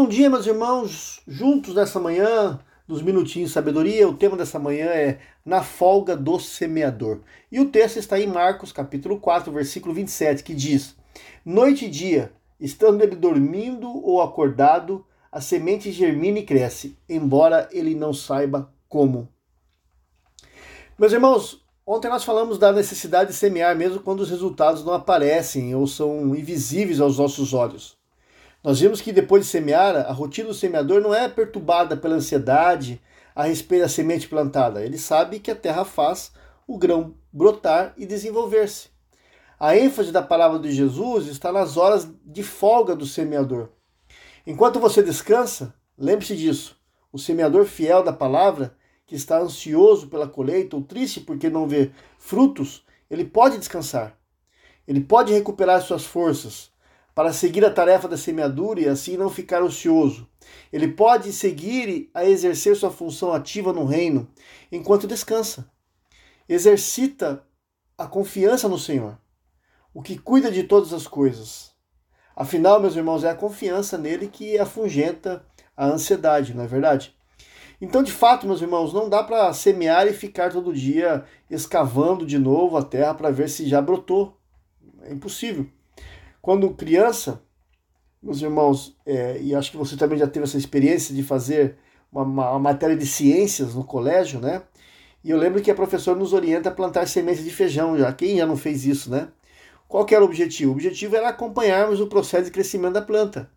Bom dia, meus irmãos, juntos nessa manhã dos Minutinhos Sabedoria. O tema dessa manhã é Na Folga do Semeador. E o texto está em Marcos, capítulo 4, versículo 27, que diz: Noite e dia, estando ele dormindo ou acordado, a semente germina e cresce, embora ele não saiba como. Meus irmãos, ontem nós falamos da necessidade de semear mesmo quando os resultados não aparecem ou são invisíveis aos nossos olhos. Nós vimos que depois de semear, a rotina do semeador não é perturbada pela ansiedade a respeito da semente plantada. Ele sabe que a terra faz o grão brotar e desenvolver-se. A ênfase da palavra de Jesus está nas horas de folga do semeador. Enquanto você descansa, lembre-se disso. O semeador fiel da palavra, que está ansioso pela colheita ou triste porque não vê frutos, ele pode descansar. Ele pode recuperar suas forças para seguir a tarefa da semeadura e assim não ficar ocioso. Ele pode seguir a exercer sua função ativa no reino enquanto descansa. Exercita a confiança no Senhor, o que cuida de todas as coisas. Afinal, meus irmãos, é a confiança nele que afugenta a ansiedade, não é verdade? Então, de fato, meus irmãos, não dá para semear e ficar todo dia escavando de novo a terra para ver se já brotou. É impossível. Quando criança, meus irmãos, é, e acho que você também já teve essa experiência de fazer uma, uma, uma, matéria de ciências no colégio, né? E eu lembro que a professora nos orienta a plantar sementes de feijão já. Quem já não fez isso, né? Qual era o objetivo? O objetivo era acompanharmos o processo de crescimento da planta.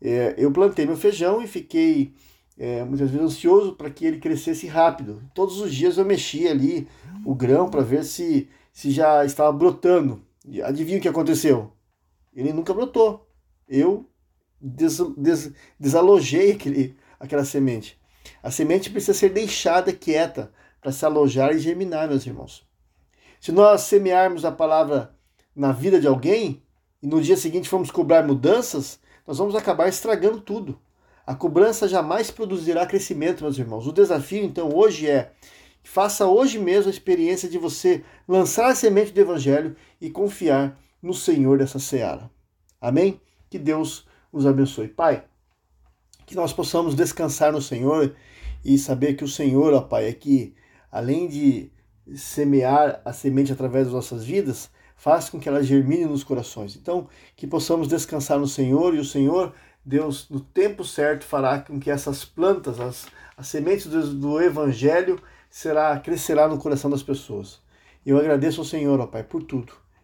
É, eu plantei meu feijão e fiquei é, muitas vezes ansioso para que ele crescesse rápido. Todos os dias eu mexia ali o grão para ver se, se já estava brotando. Adivinha o que aconteceu? Ele nunca brotou. Eu des, des, desalojei aquele, aquela semente. A semente precisa ser deixada quieta para se alojar e germinar, meus irmãos. Se nós semearmos a palavra na vida de alguém e no dia seguinte formos cobrar mudanças, nós vamos acabar estragando tudo. A cobrança jamais produzirá crescimento, meus irmãos. O desafio, então, hoje é faça hoje mesmo a experiência de você lançar a semente do Evangelho e confiar no Senhor dessa seara. Amém? Que Deus os abençoe. Pai, que nós possamos descansar no Senhor e saber que o Senhor, ó Pai, é que além de semear a semente através das nossas vidas, faz com que ela germine nos corações. Então, que possamos descansar no Senhor e o Senhor, Deus, no tempo certo, fará com que essas plantas, as, as sementes do, do Evangelho, será crescerá no coração das pessoas. Eu agradeço ao Senhor, ó Pai, por tudo.